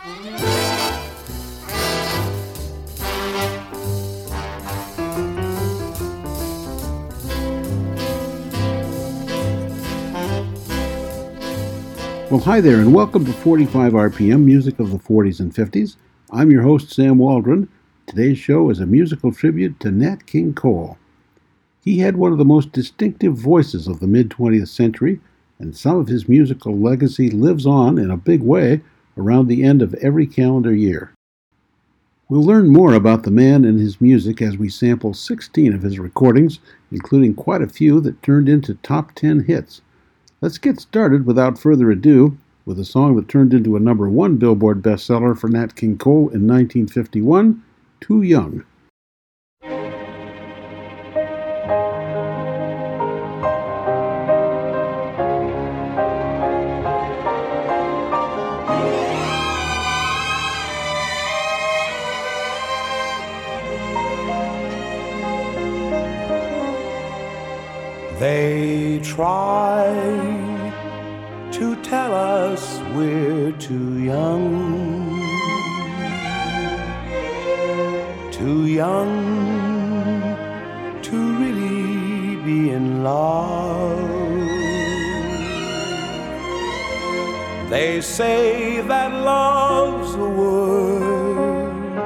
Well, hi there, and welcome to 45 RPM Music of the 40s and 50s. I'm your host, Sam Waldron. Today's show is a musical tribute to Nat King Cole. He had one of the most distinctive voices of the mid 20th century, and some of his musical legacy lives on in a big way around the end of every calendar year. We'll learn more about the man and his music as we sample 16 of his recordings, including quite a few that turned into top 10 hits. Let's get started without further ado with a song that turned into a number one Billboard bestseller for Nat King Cole in 1951 Too Young. Try to tell us we're too young, too young to really be in love. They say that love's a word,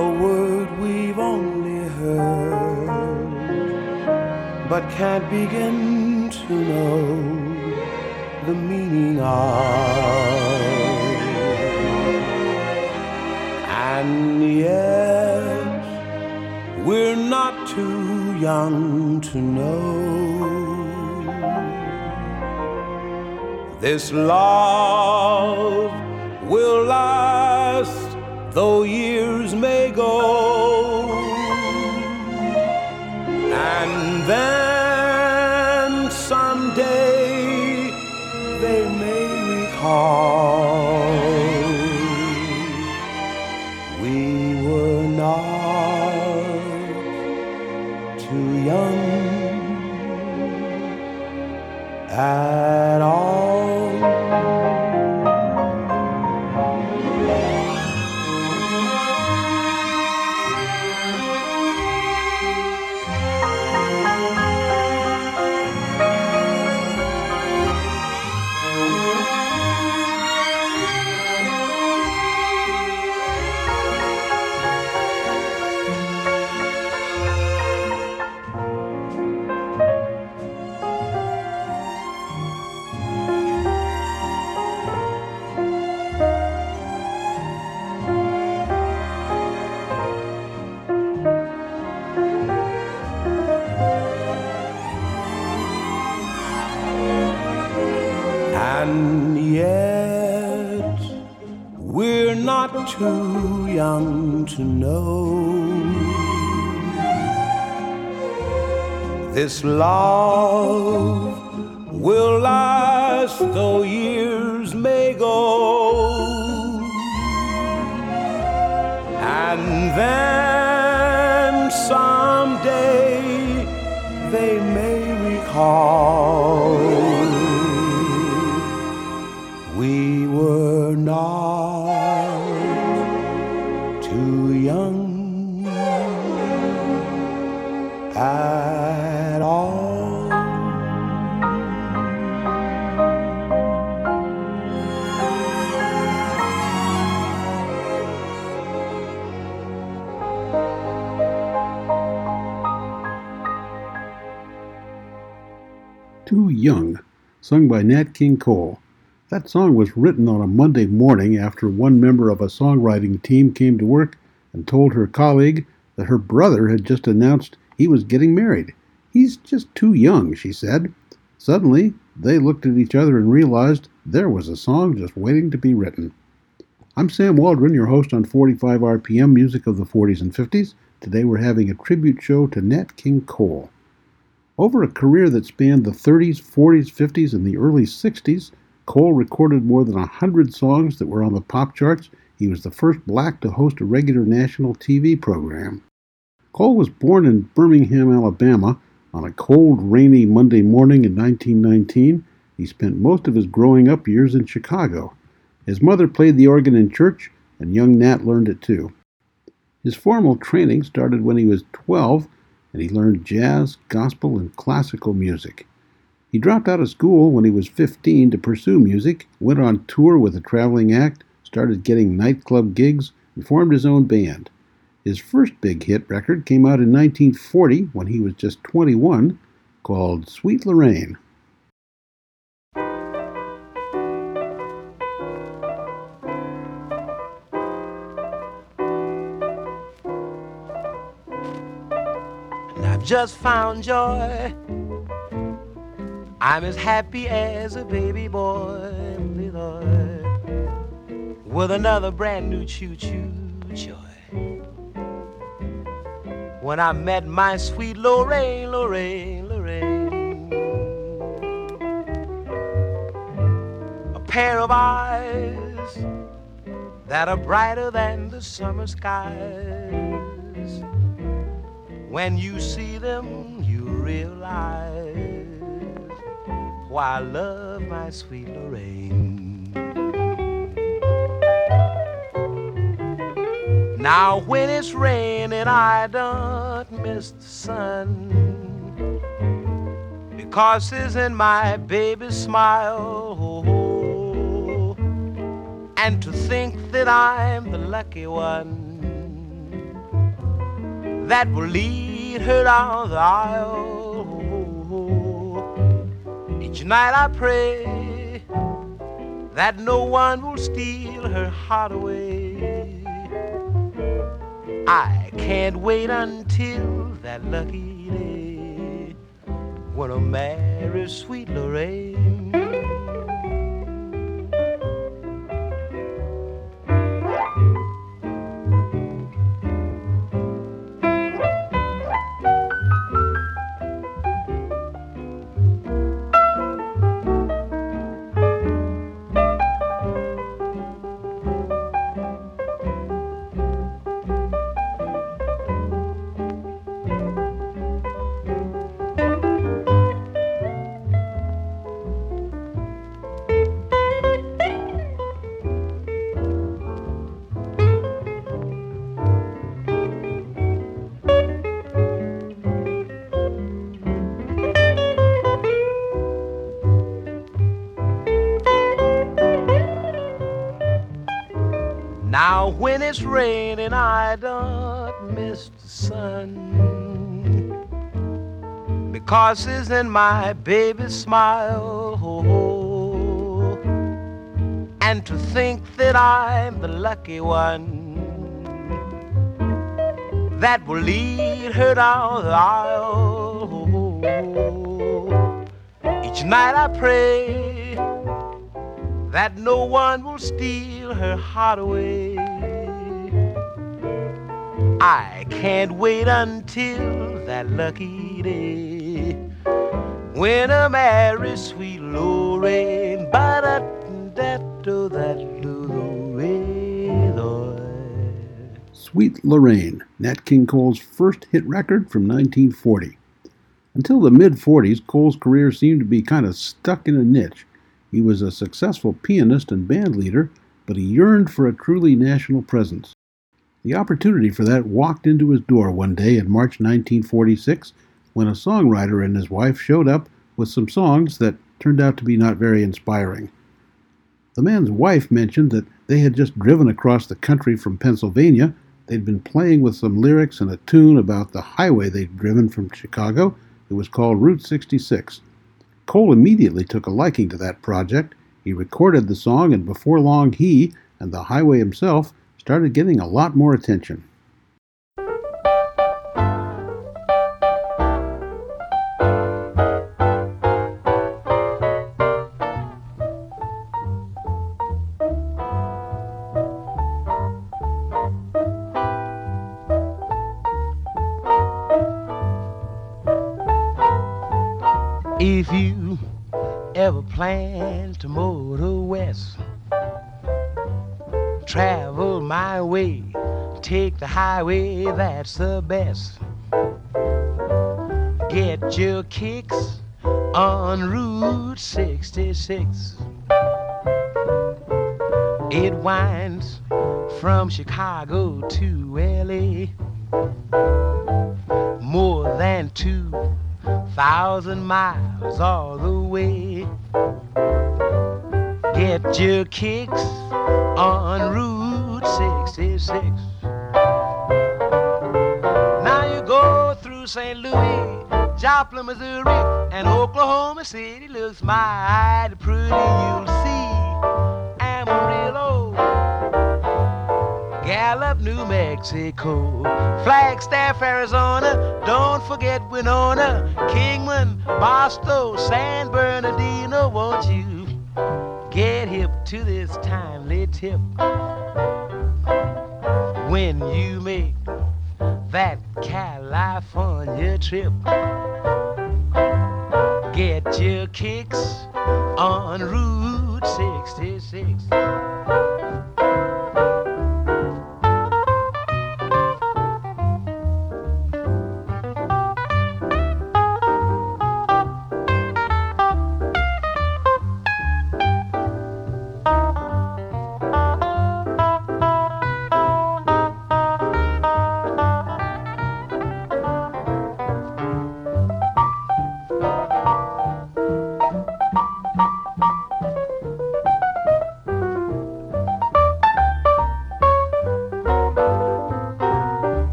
a word we've only heard but can't begin to know the meaning of. And yet, we're not too young to know this love will last, though years may go. And then we were not too young to know this love will last, though years may go. And then someday they may recall sung by Nat King Cole. That song was written on a Monday morning after one member of a songwriting team came to work and told her colleague that her brother had just announced he was getting married. He's just too young, she said. Suddenly, they looked at each other and realized there was a song just waiting to be written. I'm Sam Waldron, your host on 45 RPM Music of the 40s and 50s. Today we're having a tribute show to Nat King Cole. Over a career that spanned the 30s, 40s, 50s, and the early 60s, Cole recorded more than a hundred songs that were on the pop charts. He was the first black to host a regular national TV program. Cole was born in Birmingham, Alabama, on a cold, rainy Monday morning in 1919. He spent most of his growing up years in Chicago. His mother played the organ in church, and young Nat learned it too. His formal training started when he was 12, and he learned jazz, gospel, and classical music. He dropped out of school when he was 15 to pursue music, went on tour with a traveling act, started getting nightclub gigs, and formed his own band. His first big hit record came out in 1940 when he was just 21, called Sweet Lorraine. Just found joy. I'm as happy as a baby boy, Lord, with another brand new choo choo joy. When I met my sweet Lorraine, Lorraine, Lorraine, a pair of eyes that are brighter than the summer skies. When you see them, you realize why I love my sweet Lorraine. Now when it's raining, I don't miss the sun because it's in my baby's smile. Oh, and to think that I'm the lucky one that will lead her down the aisle. Each night I pray that no one will steal her heart away. I can't wait until that lucky day when I marry sweet Lorraine. It's raining, I don't miss the sun because it's in my baby's smile. Oh, and to think that I'm the lucky one that will lead her down the aisle. Each night I pray that no one will steal her heart away. I can't wait until that lucky day when I marry sweet Lorraine. Ba da da Sweet Lorraine, Nat King Cole's first hit record from 1940. Until the mid 40s, Cole's career seemed to be kind of stuck in a niche. He was a successful pianist and band leader, but he yearned for a truly national presence. The opportunity for that walked into his door one day in March 1946 when a songwriter and his wife showed up with some songs that turned out to be not very inspiring. The man's wife mentioned that they had just driven across the country from Pennsylvania. They'd been playing with some lyrics and a tune about the highway they'd driven from Chicago. It was called Route 66. Cole immediately took a liking to that project. He recorded the song, and before long, he and the highway himself started getting a lot more attention. If you ever plan to motor my way, take the highway, that's the best. Get your kicks on Route 66. It winds from Chicago to LA. More than two thousand miles all the way. Get your kicks on Route 66. Now you go through St. Louis, Joplin, Missouri, and Oklahoma City looks mighty pretty. You'll see Amarillo, Gallup, New Mexico, Flagstaff, Arizona. Don't forget Winona, Kingman, Barstow, San Bernardino. Won't you get hip to this timely tip when you make that California trip? Get your kicks on Route 66.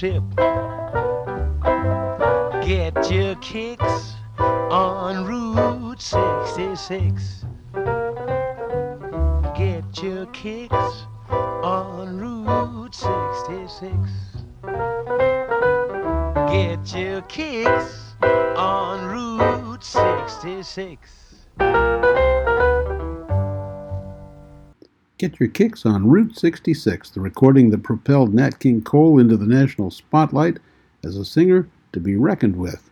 California Kicks on Route 66, the recording that propelled Nat King Cole into the national spotlight as a singer to be reckoned with.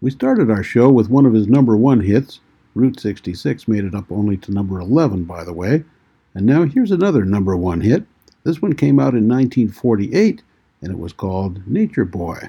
We started our show with one of his number one hits. Route 66 made it up only to number 11, by the way. And now here's another number one hit. This one came out in 1948, and it was called Nature Boy.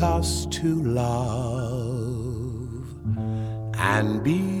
just to love and be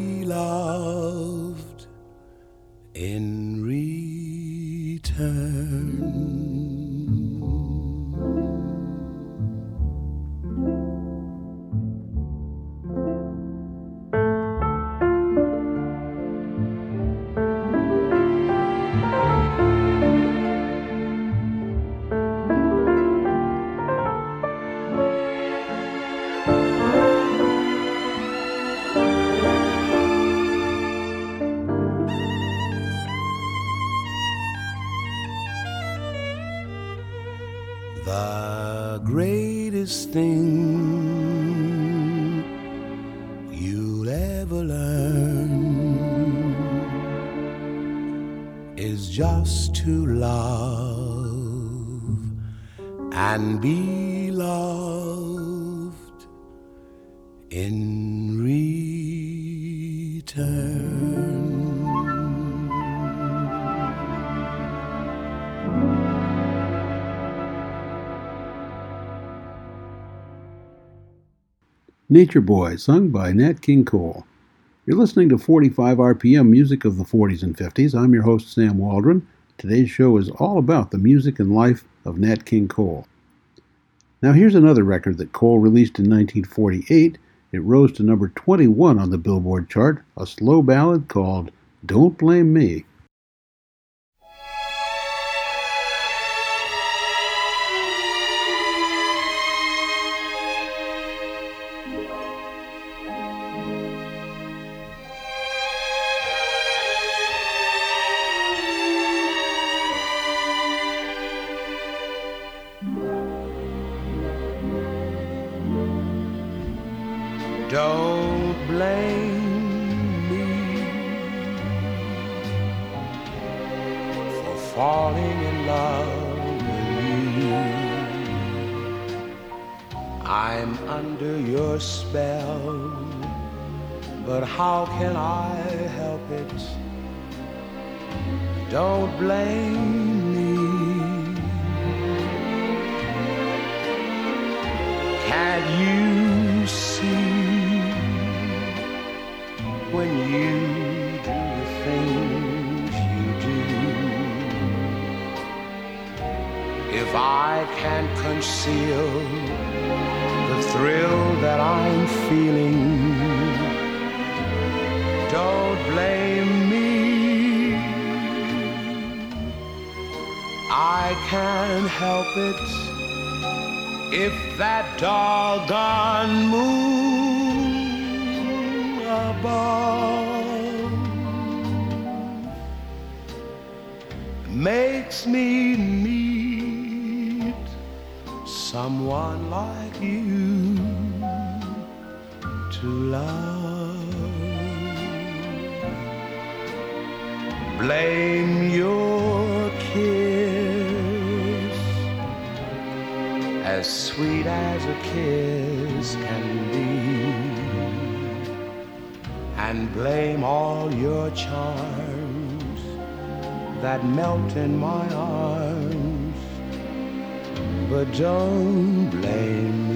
just to love and be loved in return. Nature Boy, sung by Nat King Cole. You're listening to 45 RPM music of the 40s and 50s. I'm your host, Sam Waldron. Today's show is all about the music and life of Nat King Cole. Now, here's another record that Cole released in 1948. It rose to number 21 on the Billboard chart, a slow ballad called Don't Blame Me. Falling in love with you. I'm under your spell, but how can I help it? Don't blame me. Can't you see? when you If I can't conceal the thrill that I'm feeling, don't blame me. I can't help it if that doggone moon above makes me someone like you to love. Blame your kiss, as sweet as a kiss can be and blame all your charms that melt in my arms. But don't blame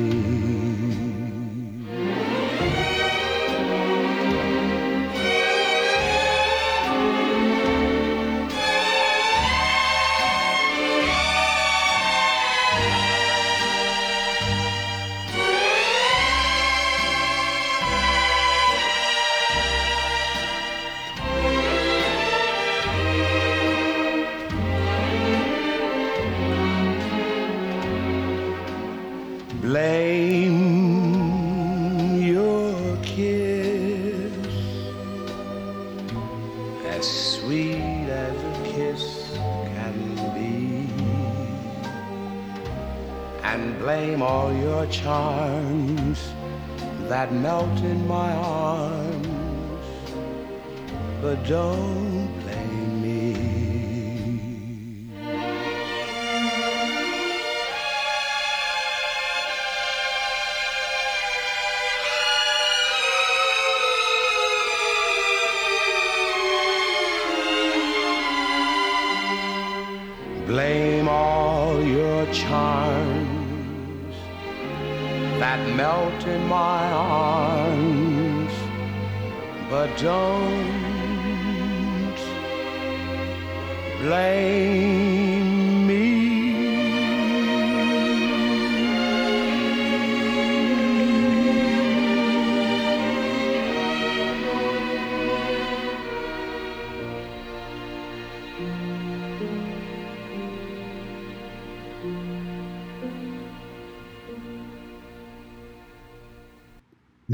charms that melt in my arms, but don't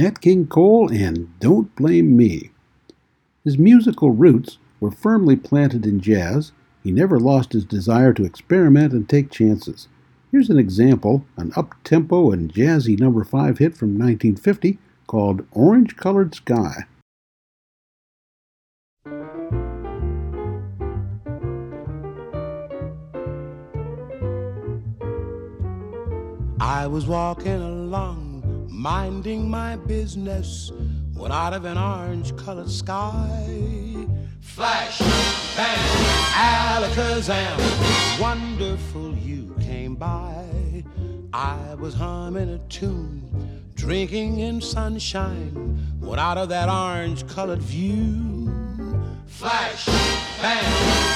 Nat King Cole and Don't Blame Me. His musical roots were firmly planted in jazz. He never lost his desire to experiment and take chances. Here's an example an up tempo and jazzy number 5 hit from 1950 called Orange Colored Sky. I was walking along minding my business, when out of an orange colored sky, flash, bang, alakazam, wonderful you came by. I was humming a tune, drinking in sunshine, when out of that orange colored view, flash, bang,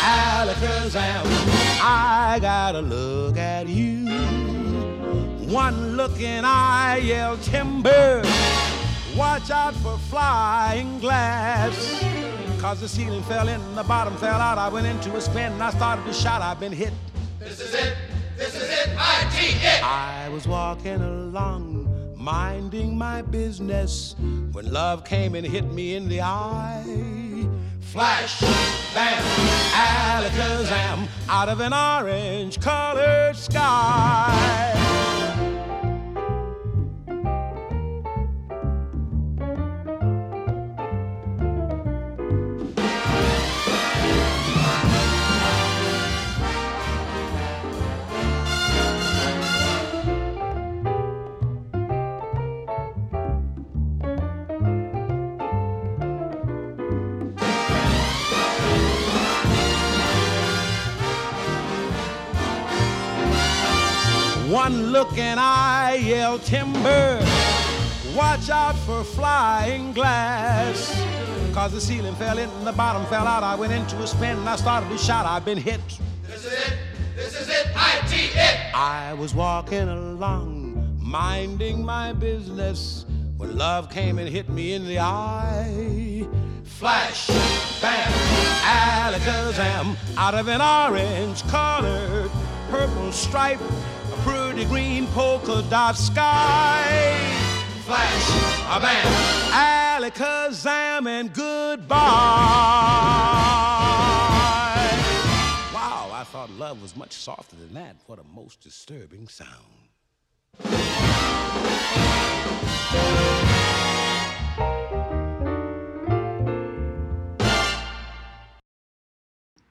alakazam, I gotta look at you. One look and I yell timber. Watch out for flying glass. Cause the ceiling fell in, the bottom fell out. I went into a spin and I started to shout. I've been hit. This is it. This is it. I T it. I was walking along, minding my business, when love came and hit me in the eye. Flash, bam, alakazam, out of an orange colored sky. One look and I yell timber. Watch out for flying glass. Cause the ceiling fell in and the bottom fell out. I went into a spin and I started to shout. I've been hit. This is it. This is it. I T it. I was walking along, minding my business, when love came and hit me in the eye. Flash, bam, alakazam, out of an orange colored purple stripe, pretty green polka dot sky. Flash, a bam, alakazam, and goodbye. Wow, I thought love was much softer than that. What a most disturbing sound.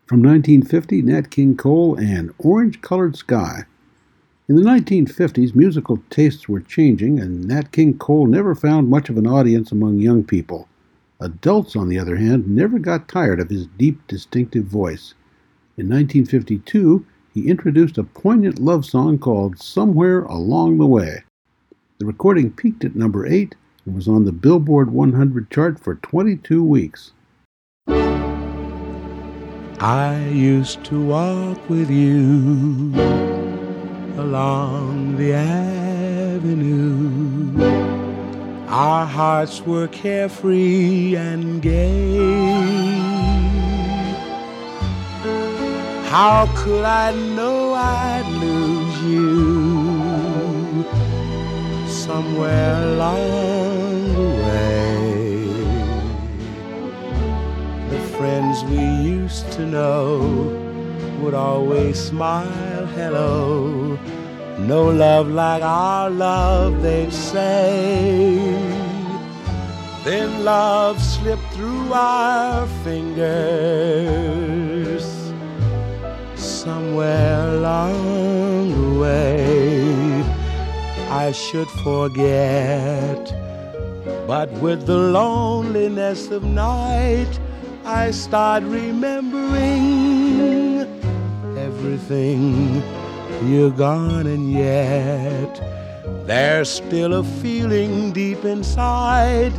From 1950, Nat King Cole and Orange Colored Sky. In the 1950s, musical tastes were changing, and Nat King Cole never found much of an audience among young people. Adults, on the other hand, never got tired of his deep, distinctive voice. In 1952, he introduced a poignant love song called Somewhere Along the Way. The recording peaked at number 8 and was on the Billboard 100 chart for 22 weeks. I used to walk with you along the avenue. Our hearts were carefree and gay. How could I know I'd lose you somewhere along the way? The friends we used to know would always smile hello. No love like our love, they'd say. Then love slipped through our fingers somewhere along the way. I should forget, but with the loneliness of night, I start remembering everything. You're gone, and yet there's still a feeling deep inside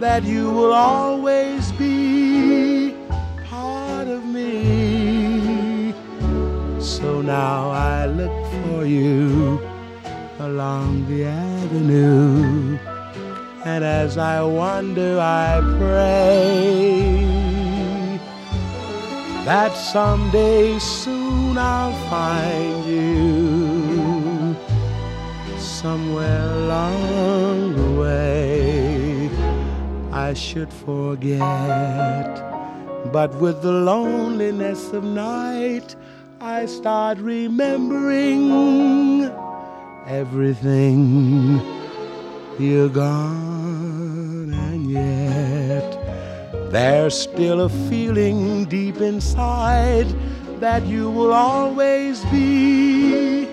that you will always be part of me. So now I look for you along the avenue. And as I wander, I pray that someday soon I'll find you somewhere along the way. I should forget, but with the loneliness of night, I start remembering everything. You're gone, there's still a feeling deep inside that you will always be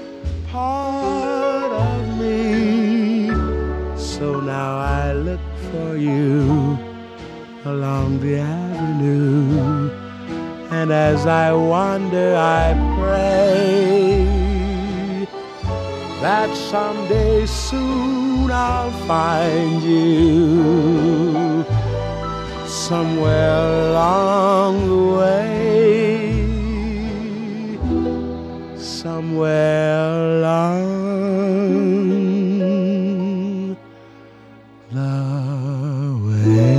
part of me. So now I look for you along the avenue. And as I wander, I pray that someday soon I'll find you somewhere along the way. Somewhere along the way.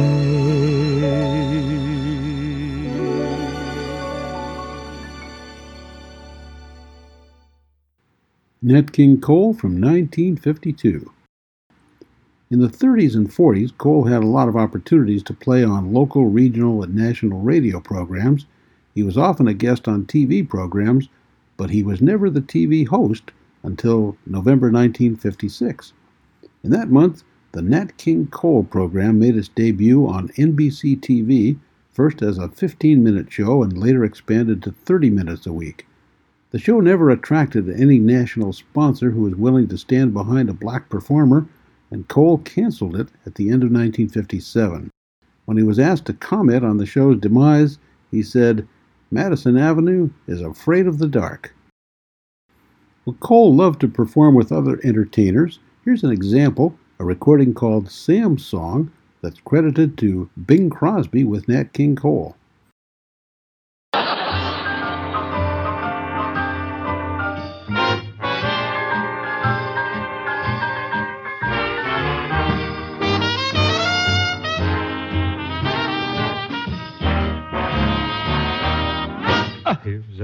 Nat King Cole from 1952. In the 30s and 40s, Cole had a lot of opportunities to play on local, regional, and national radio programs. He was often a guest on TV programs, but he was never the TV host until November 1956. In that month, the Nat King Cole program made its debut on NBC TV, first as a 15 minute show and later expanded to 30 minutes a week. The show never attracted any national sponsor who was willing to stand behind a black performer, and Cole canceled it at the end of 1957. When he was asked to comment on the show's demise, he said, Madison Avenue is afraid of the dark. Well, Cole loved to perform with other entertainers. Here's an example a recording called Sam's Song that's credited to Bing Crosby with Nat King Cole.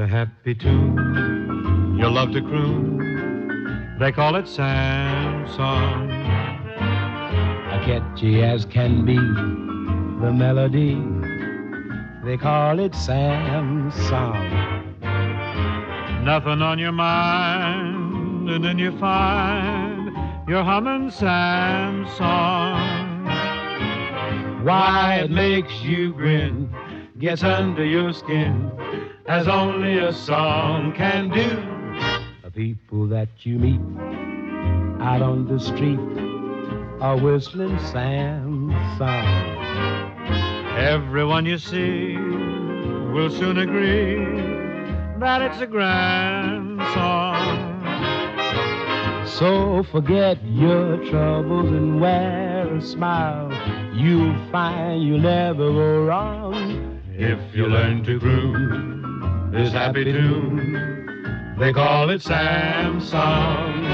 A happy tune you'll love to croon. They call it Sam's song. catchy as can be the melody. They call it Sam's song. Nothing on your mind, and then you find you're humming Sam's song. Why it makes you grin, Gets under your skin, as only a song can do. the people that you meet out on the street are whistling Sam's song. Everyone you see will soon agree that it's a grand song. So forget your troubles and wear a smile. You'll find you'll never go wrong. If you learn to groove this happy tune, they call it Sam's song.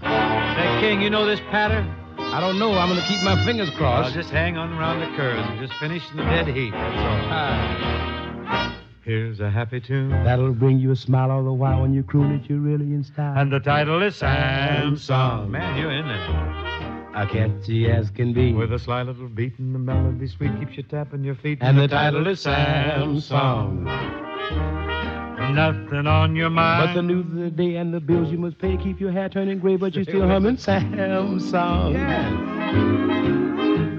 Hey, King, you know this pattern? I don't know. I'm going to keep my fingers crossed. I'll just hang on around the curves and just finish in the dead heat. That's all. Ah. Here's a happy tune. That'll bring you a smile all the while when you croon it, you're really in style. And the title is Sam's Song. Man, you're in there. A catchy as can be. With a sly little beat and the melody sweet keeps you tapping your feet. and the title is Sam's Song. Nothing on your mind. But the news of the day and the bills you must pay keep your hair turning gray, but you're still humming Sam's Song.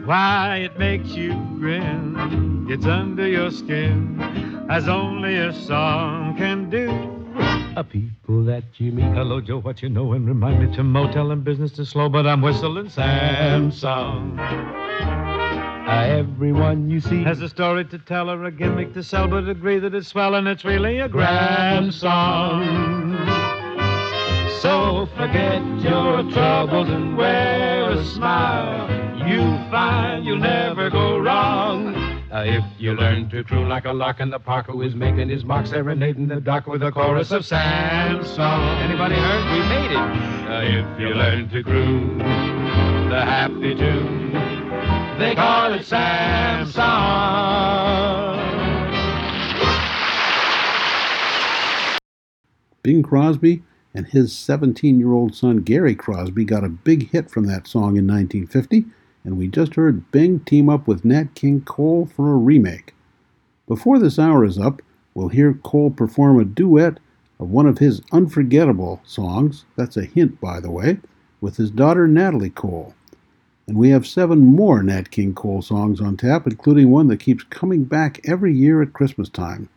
Why it makes you grin, it's under your skin, as only a song can do. A people that you meet. Hello, Joe, what you know? And remind me to motel and business to slow, but I'm whistling Sam's song. Uh, everyone you see Has a story to tell or a gimmick to sell, but agree that it's swell and it's really a grand song. So forget your troubles and wear a smile. You'll find you'll never go wrong. Uh, if you learn to croon like a lark in the park who is making his mark, serenading the dark with a chorus of Sam's song. Anybody heard? We made it. Uh, if you learn to croon the happy tune, they call it Sam's song. Bing Crosby and his 17 year old son Gary Crosby got a big hit from that song in 1950, and we just heard Bing team up with Nat King Cole for a remake. Before this hour is up, we'll hear Cole perform a duet of one of his unforgettable songs, that's a hint, by the way, with his daughter Natalie Cole. And we have seven more Nat King Cole songs on tap, including one that keeps coming back every year at Christmas time.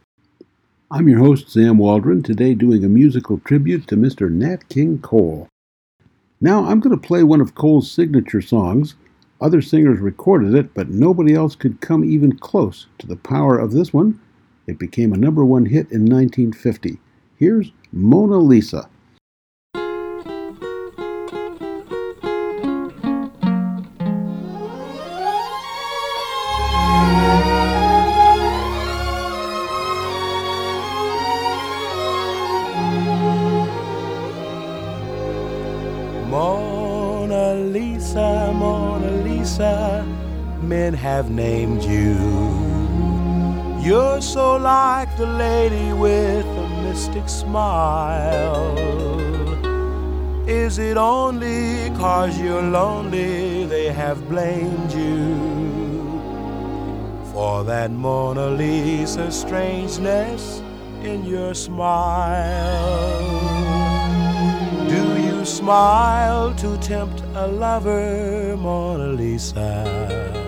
I'm your host, Sam Waldron, today doing a musical tribute to Mr. Nat King Cole. Now I'm going to play one of Cole's signature songs. Other singers recorded it, but nobody else could come even close to the power of this one. It became a number one hit in 1950. Here's Mona Lisa. Have named you. You're so like the lady with a mystic smile. Is it only cause you're lonely they have blamed you for that Mona Lisa strangeness in your smile? Do you smile to tempt a lover, Mona Lisa?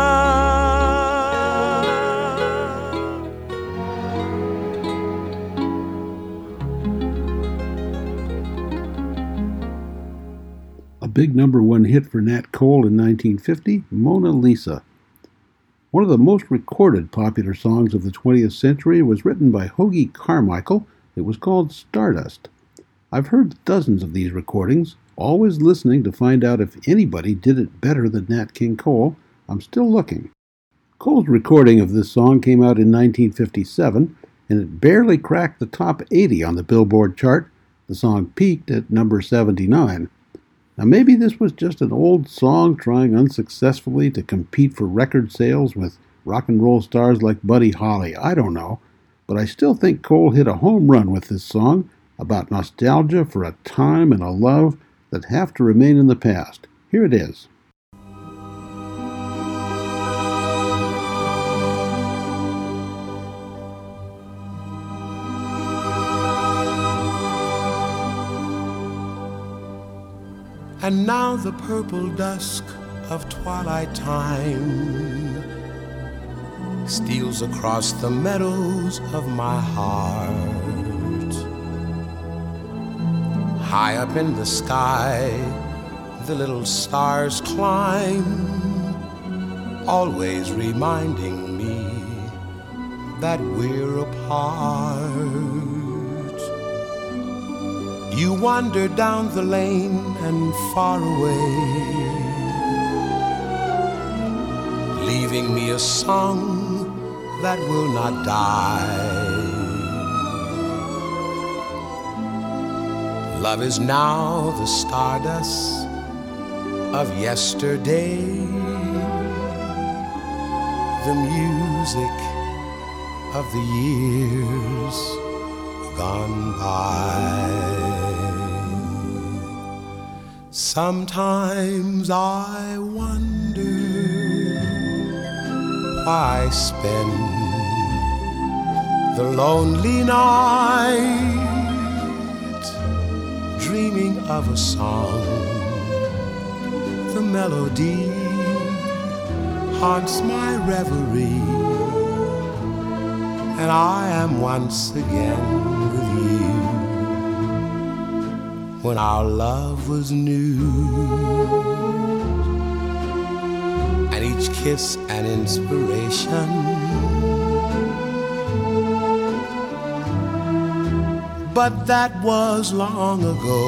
Big number one hit for Nat Cole in 1950, Mona Lisa. One of the most recorded popular songs of the 20th century was written by Hoagy Carmichael. It was called Stardust. I've heard dozens of these recordings, always listening to find out if anybody did it better than Nat King Cole. I'm still looking. Cole's recording of this song came out in 1957, and it barely cracked the top 80 on the Billboard chart. The song peaked at number 79. Now, maybe this was just an old song trying unsuccessfully to compete for record sales with rock and roll stars like Buddy Holly. I don't know. But I still think Cole hit a home run with this song about nostalgia for a time and a love that have to remain in the past. Here it is. And now the purple dusk of twilight time steals across the meadows of my heart. High up in the sky, the little stars climb, always reminding me that we're apart. You wander down the lane and far away, leaving me a song that will not die. Love is now the stardust of yesterday, the music of the years gone by. Sometimes I wonder why I spend the lonely night dreaming of a song. The melody haunts my reverie, and I am once again when our love was new. And each kiss an inspiration. But that was long ago.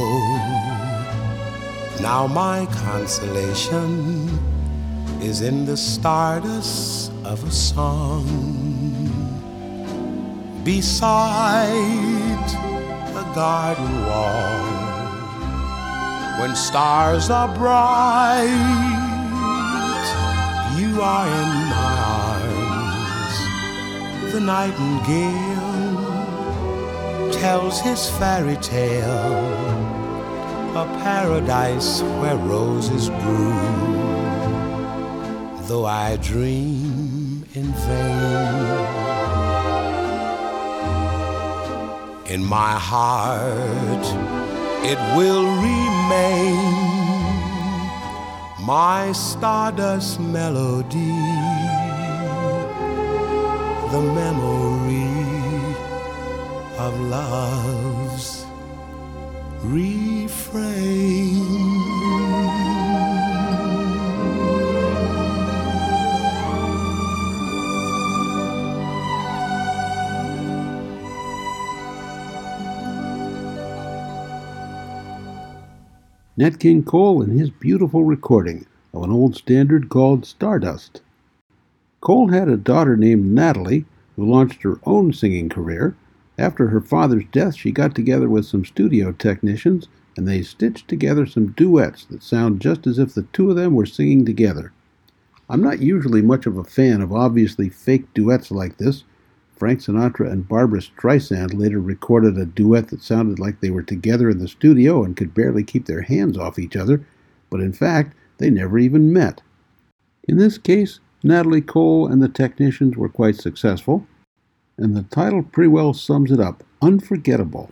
Now my consolation is in the stardust of a song beside a garden wall when stars are bright, you are in my arms. The nightingale tells his fairy tale, a paradise where roses bloom. Though I dream in vain, in my heart it will remain my stardust melody, the memory of love's refrain. Nat King Cole and his beautiful recording of an old standard called Stardust. Cole had a daughter named Natalie who launched her own singing career. After her father's death, she got together with some studio technicians and they stitched together some duets that sound just as if the two of them were singing together. I'm not usually much of a fan of obviously fake duets like this. Frank Sinatra and Barbra Streisand later recorded a duet that sounded like they were together in the studio and could barely keep their hands off each other, but in fact, they never even met. In this case, Natalie Cole and the technicians were quite successful, and the title pretty well sums it up Unforgettable.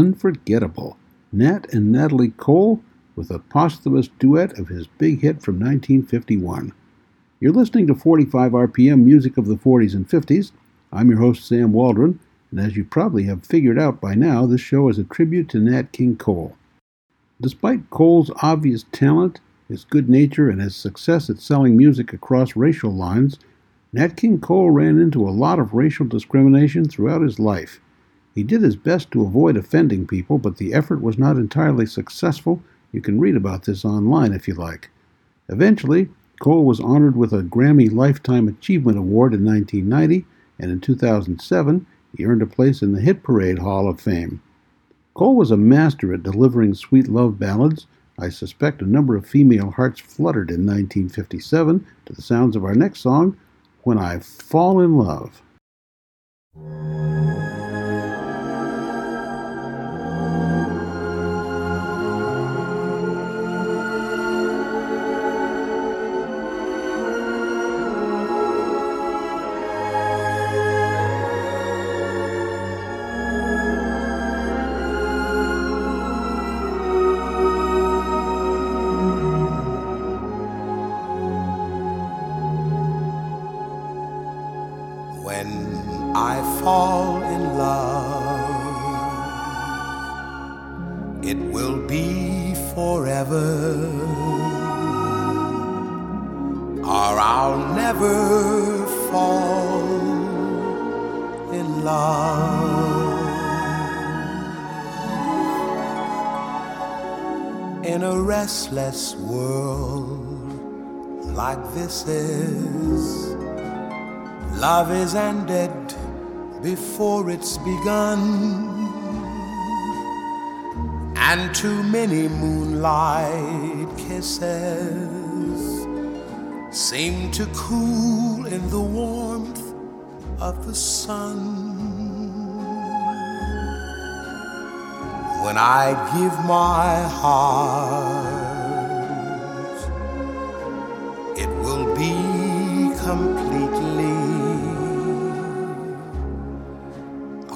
Unforgettable. Nat and Natalie Cole with a posthumous duet of his big hit from 1951. You're listening to 45 RPM music of the 40s and 50s. I'm your host, Sam Waldron, and as you probably have figured out by now, this show is a tribute to Nat King Cole. Despite Cole's obvious talent, his good nature, and his success at selling music across racial lines, Nat King Cole ran into a lot of racial discrimination throughout his life. He did his best to avoid offending people, but the effort was not entirely successful. You can read about this online if you like. Eventually, Cole was honored with a Grammy Lifetime Achievement Award in 1990, and in 2007, he earned a place in the Hit Parade Hall of Fame. Cole was a master at delivering sweet love ballads. I suspect a number of female hearts fluttered in 1957 to the sounds of our next song, When I Fall in Love. Fall in love, it will be forever, or I'll never fall in love. In a restless world like this is. Love is ended before it's begun, and too many moonlight kisses seem to cool in the warmth of the sun. When I give my heart,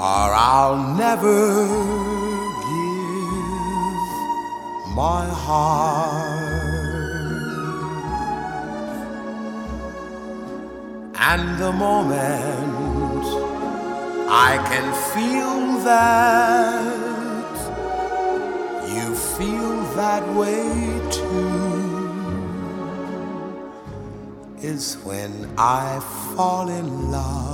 or I'll never give my heart. And the moment I can feel that you feel that way too is when I fall in love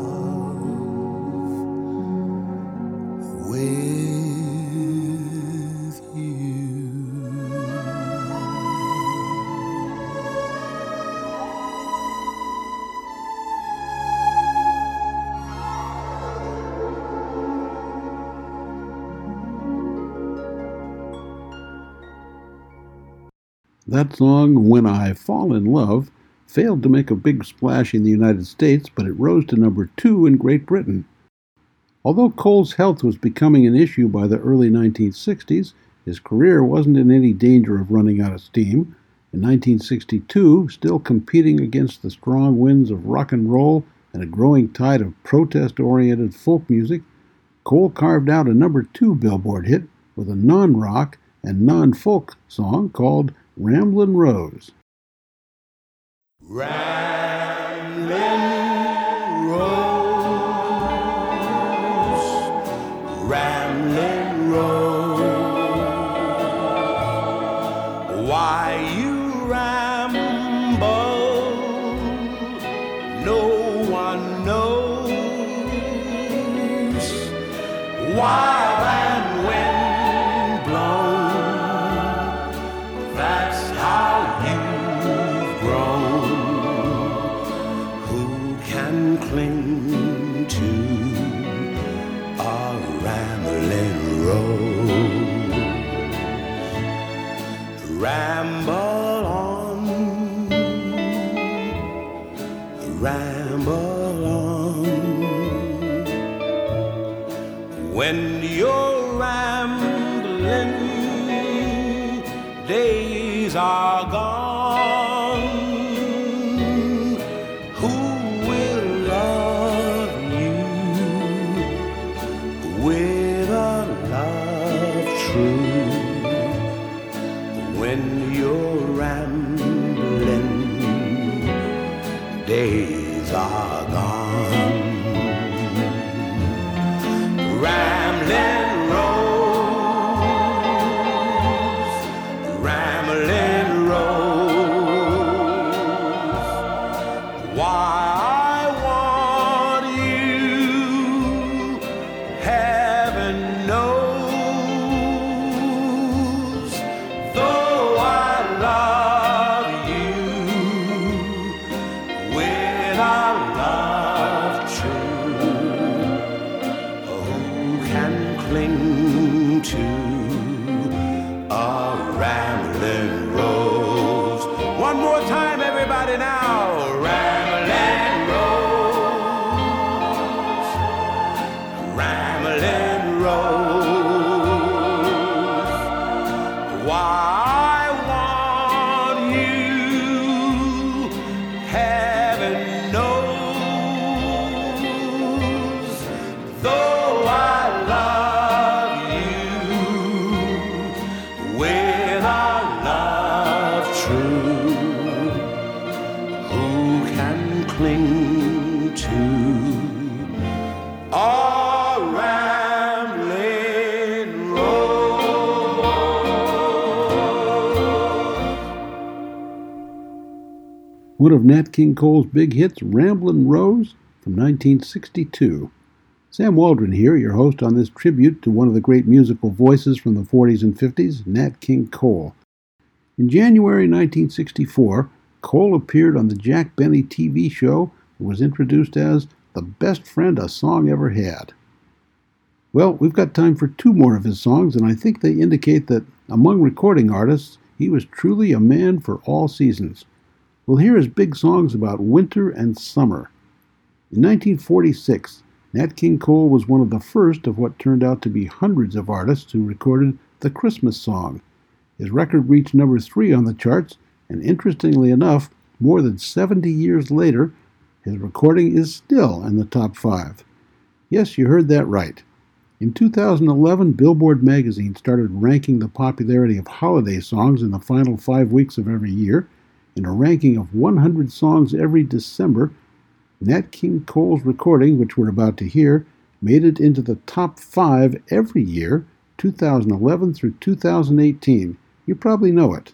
Song, When I Fall in Love, failed to make a big splash in the United States, but it rose to number two in Great Britain. Although Cole's health was becoming an issue by the early 1960s, his career wasn't in any danger of running out of steam. In 1962, still competing against the strong winds of rock and roll and a growing tide of protest oriented folk music, Cole carved out a number two Billboard hit with a non rock and non folk song called Ramblin' Rose. Ramble on. When you're rambling, days are One of Nat King Cole's big hits, Ramblin' Rose, from 1962. Sam Waldron here, your host on this tribute to one of the great musical voices from the 40s and 50s, Nat King Cole. In January 1964, Cole appeared on the Jack Benny TV show and was introduced as the best friend a song ever had. Well, we've got time for two more of his songs, and I think they indicate that among recording artists, he was truly a man for all seasons. We'll hear his big songs about winter and summer. In 1946, Nat King Cole was one of the first of what turned out to be hundreds of artists who recorded the Christmas song. His record reached number three on the charts, and interestingly enough, more than 70 years later, his recording is still in the top five. Yes, you heard that right. In 2011, Billboard magazine started ranking the popularity of holiday songs in the final five weeks of every year. In a ranking of 100 songs every December, Nat King Cole's recording, which we're about to hear, made it into the top five every year, 2011 through 2018. You probably know it.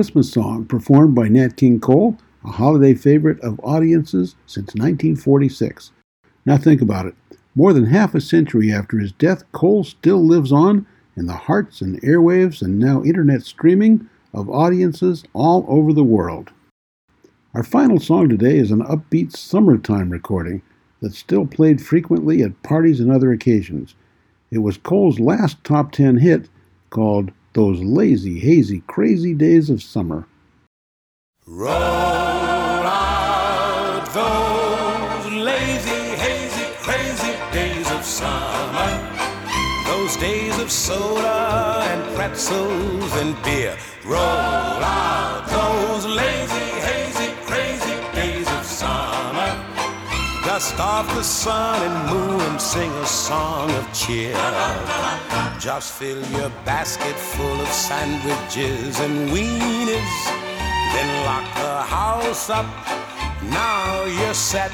Christmas song, performed by Nat King Cole, a holiday favorite of audiences since 1946. Now think about it. More than half a century after his death, Cole still lives on in the hearts and airwaves and now internet streaming of audiences all over the world. Our final song today is an upbeat summertime recording that's still played frequently at parties and other occasions. It was Cole's last top 10 hit called Those Lazy, Hazy, Crazy Days of Summer. Roll out those lazy, hazy, crazy days of summer. Those days of soda and pretzels and beer. Roll out those lazy, Dust off the sun and moon and sing a song of cheer. Just fill your basket full of sandwiches and weenies. Then lock the house up. Now you're set.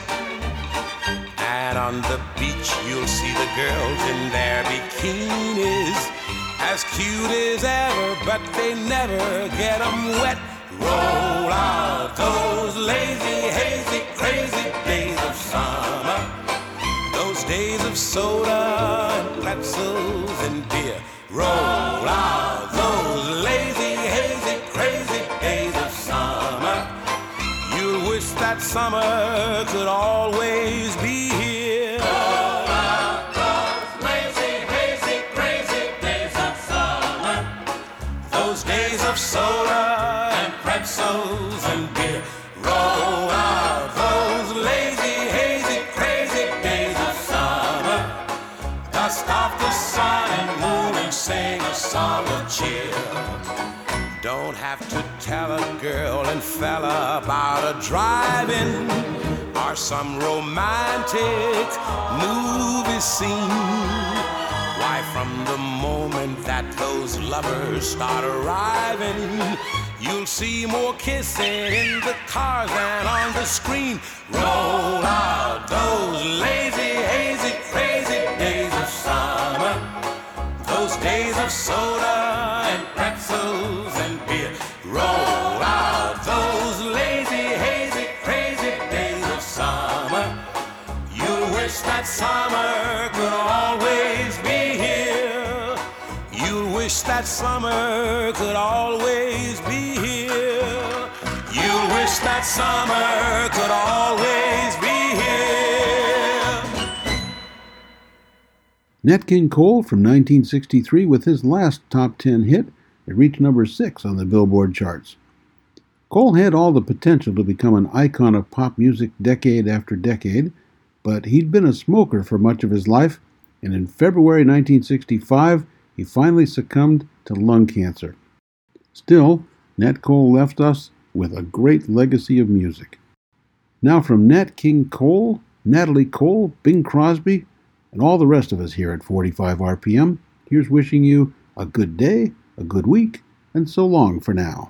And on the beach, you'll see the girls in their bikinis. As cute as ever, but they never get get 'em wet. Roll out those lazy, hazy, crazy days of summer. Those days of soda and pretzels and beer. Roll out those lazy, hazy, crazy days of summer. You'll wish that summer could always be girl and fella about a drive-in or some romantic movie scene. Why, from the moment that those lovers start arriving, you'll see more kissing in the cars than on the screen. Roll out those lazy, hazy, crazy days of summer. Those days of soda that summer could always be here. You'll wish that summer could always be here. Nat King Cole from 1963 with his last top 10 hit, it reached number 6 on the Billboard charts. Cole had all the potential to become an icon of pop music decade after decade, but he'd been a smoker for much of his life, and in February 1965, he finally succumbed to lung cancer. Still, Nat Cole left us with a great legacy of music. Now, from Nat King Cole, Natalie Cole, Bing Crosby, and all the rest of us here at 45 RPM, here's wishing you a good day, a good week, and so long for now.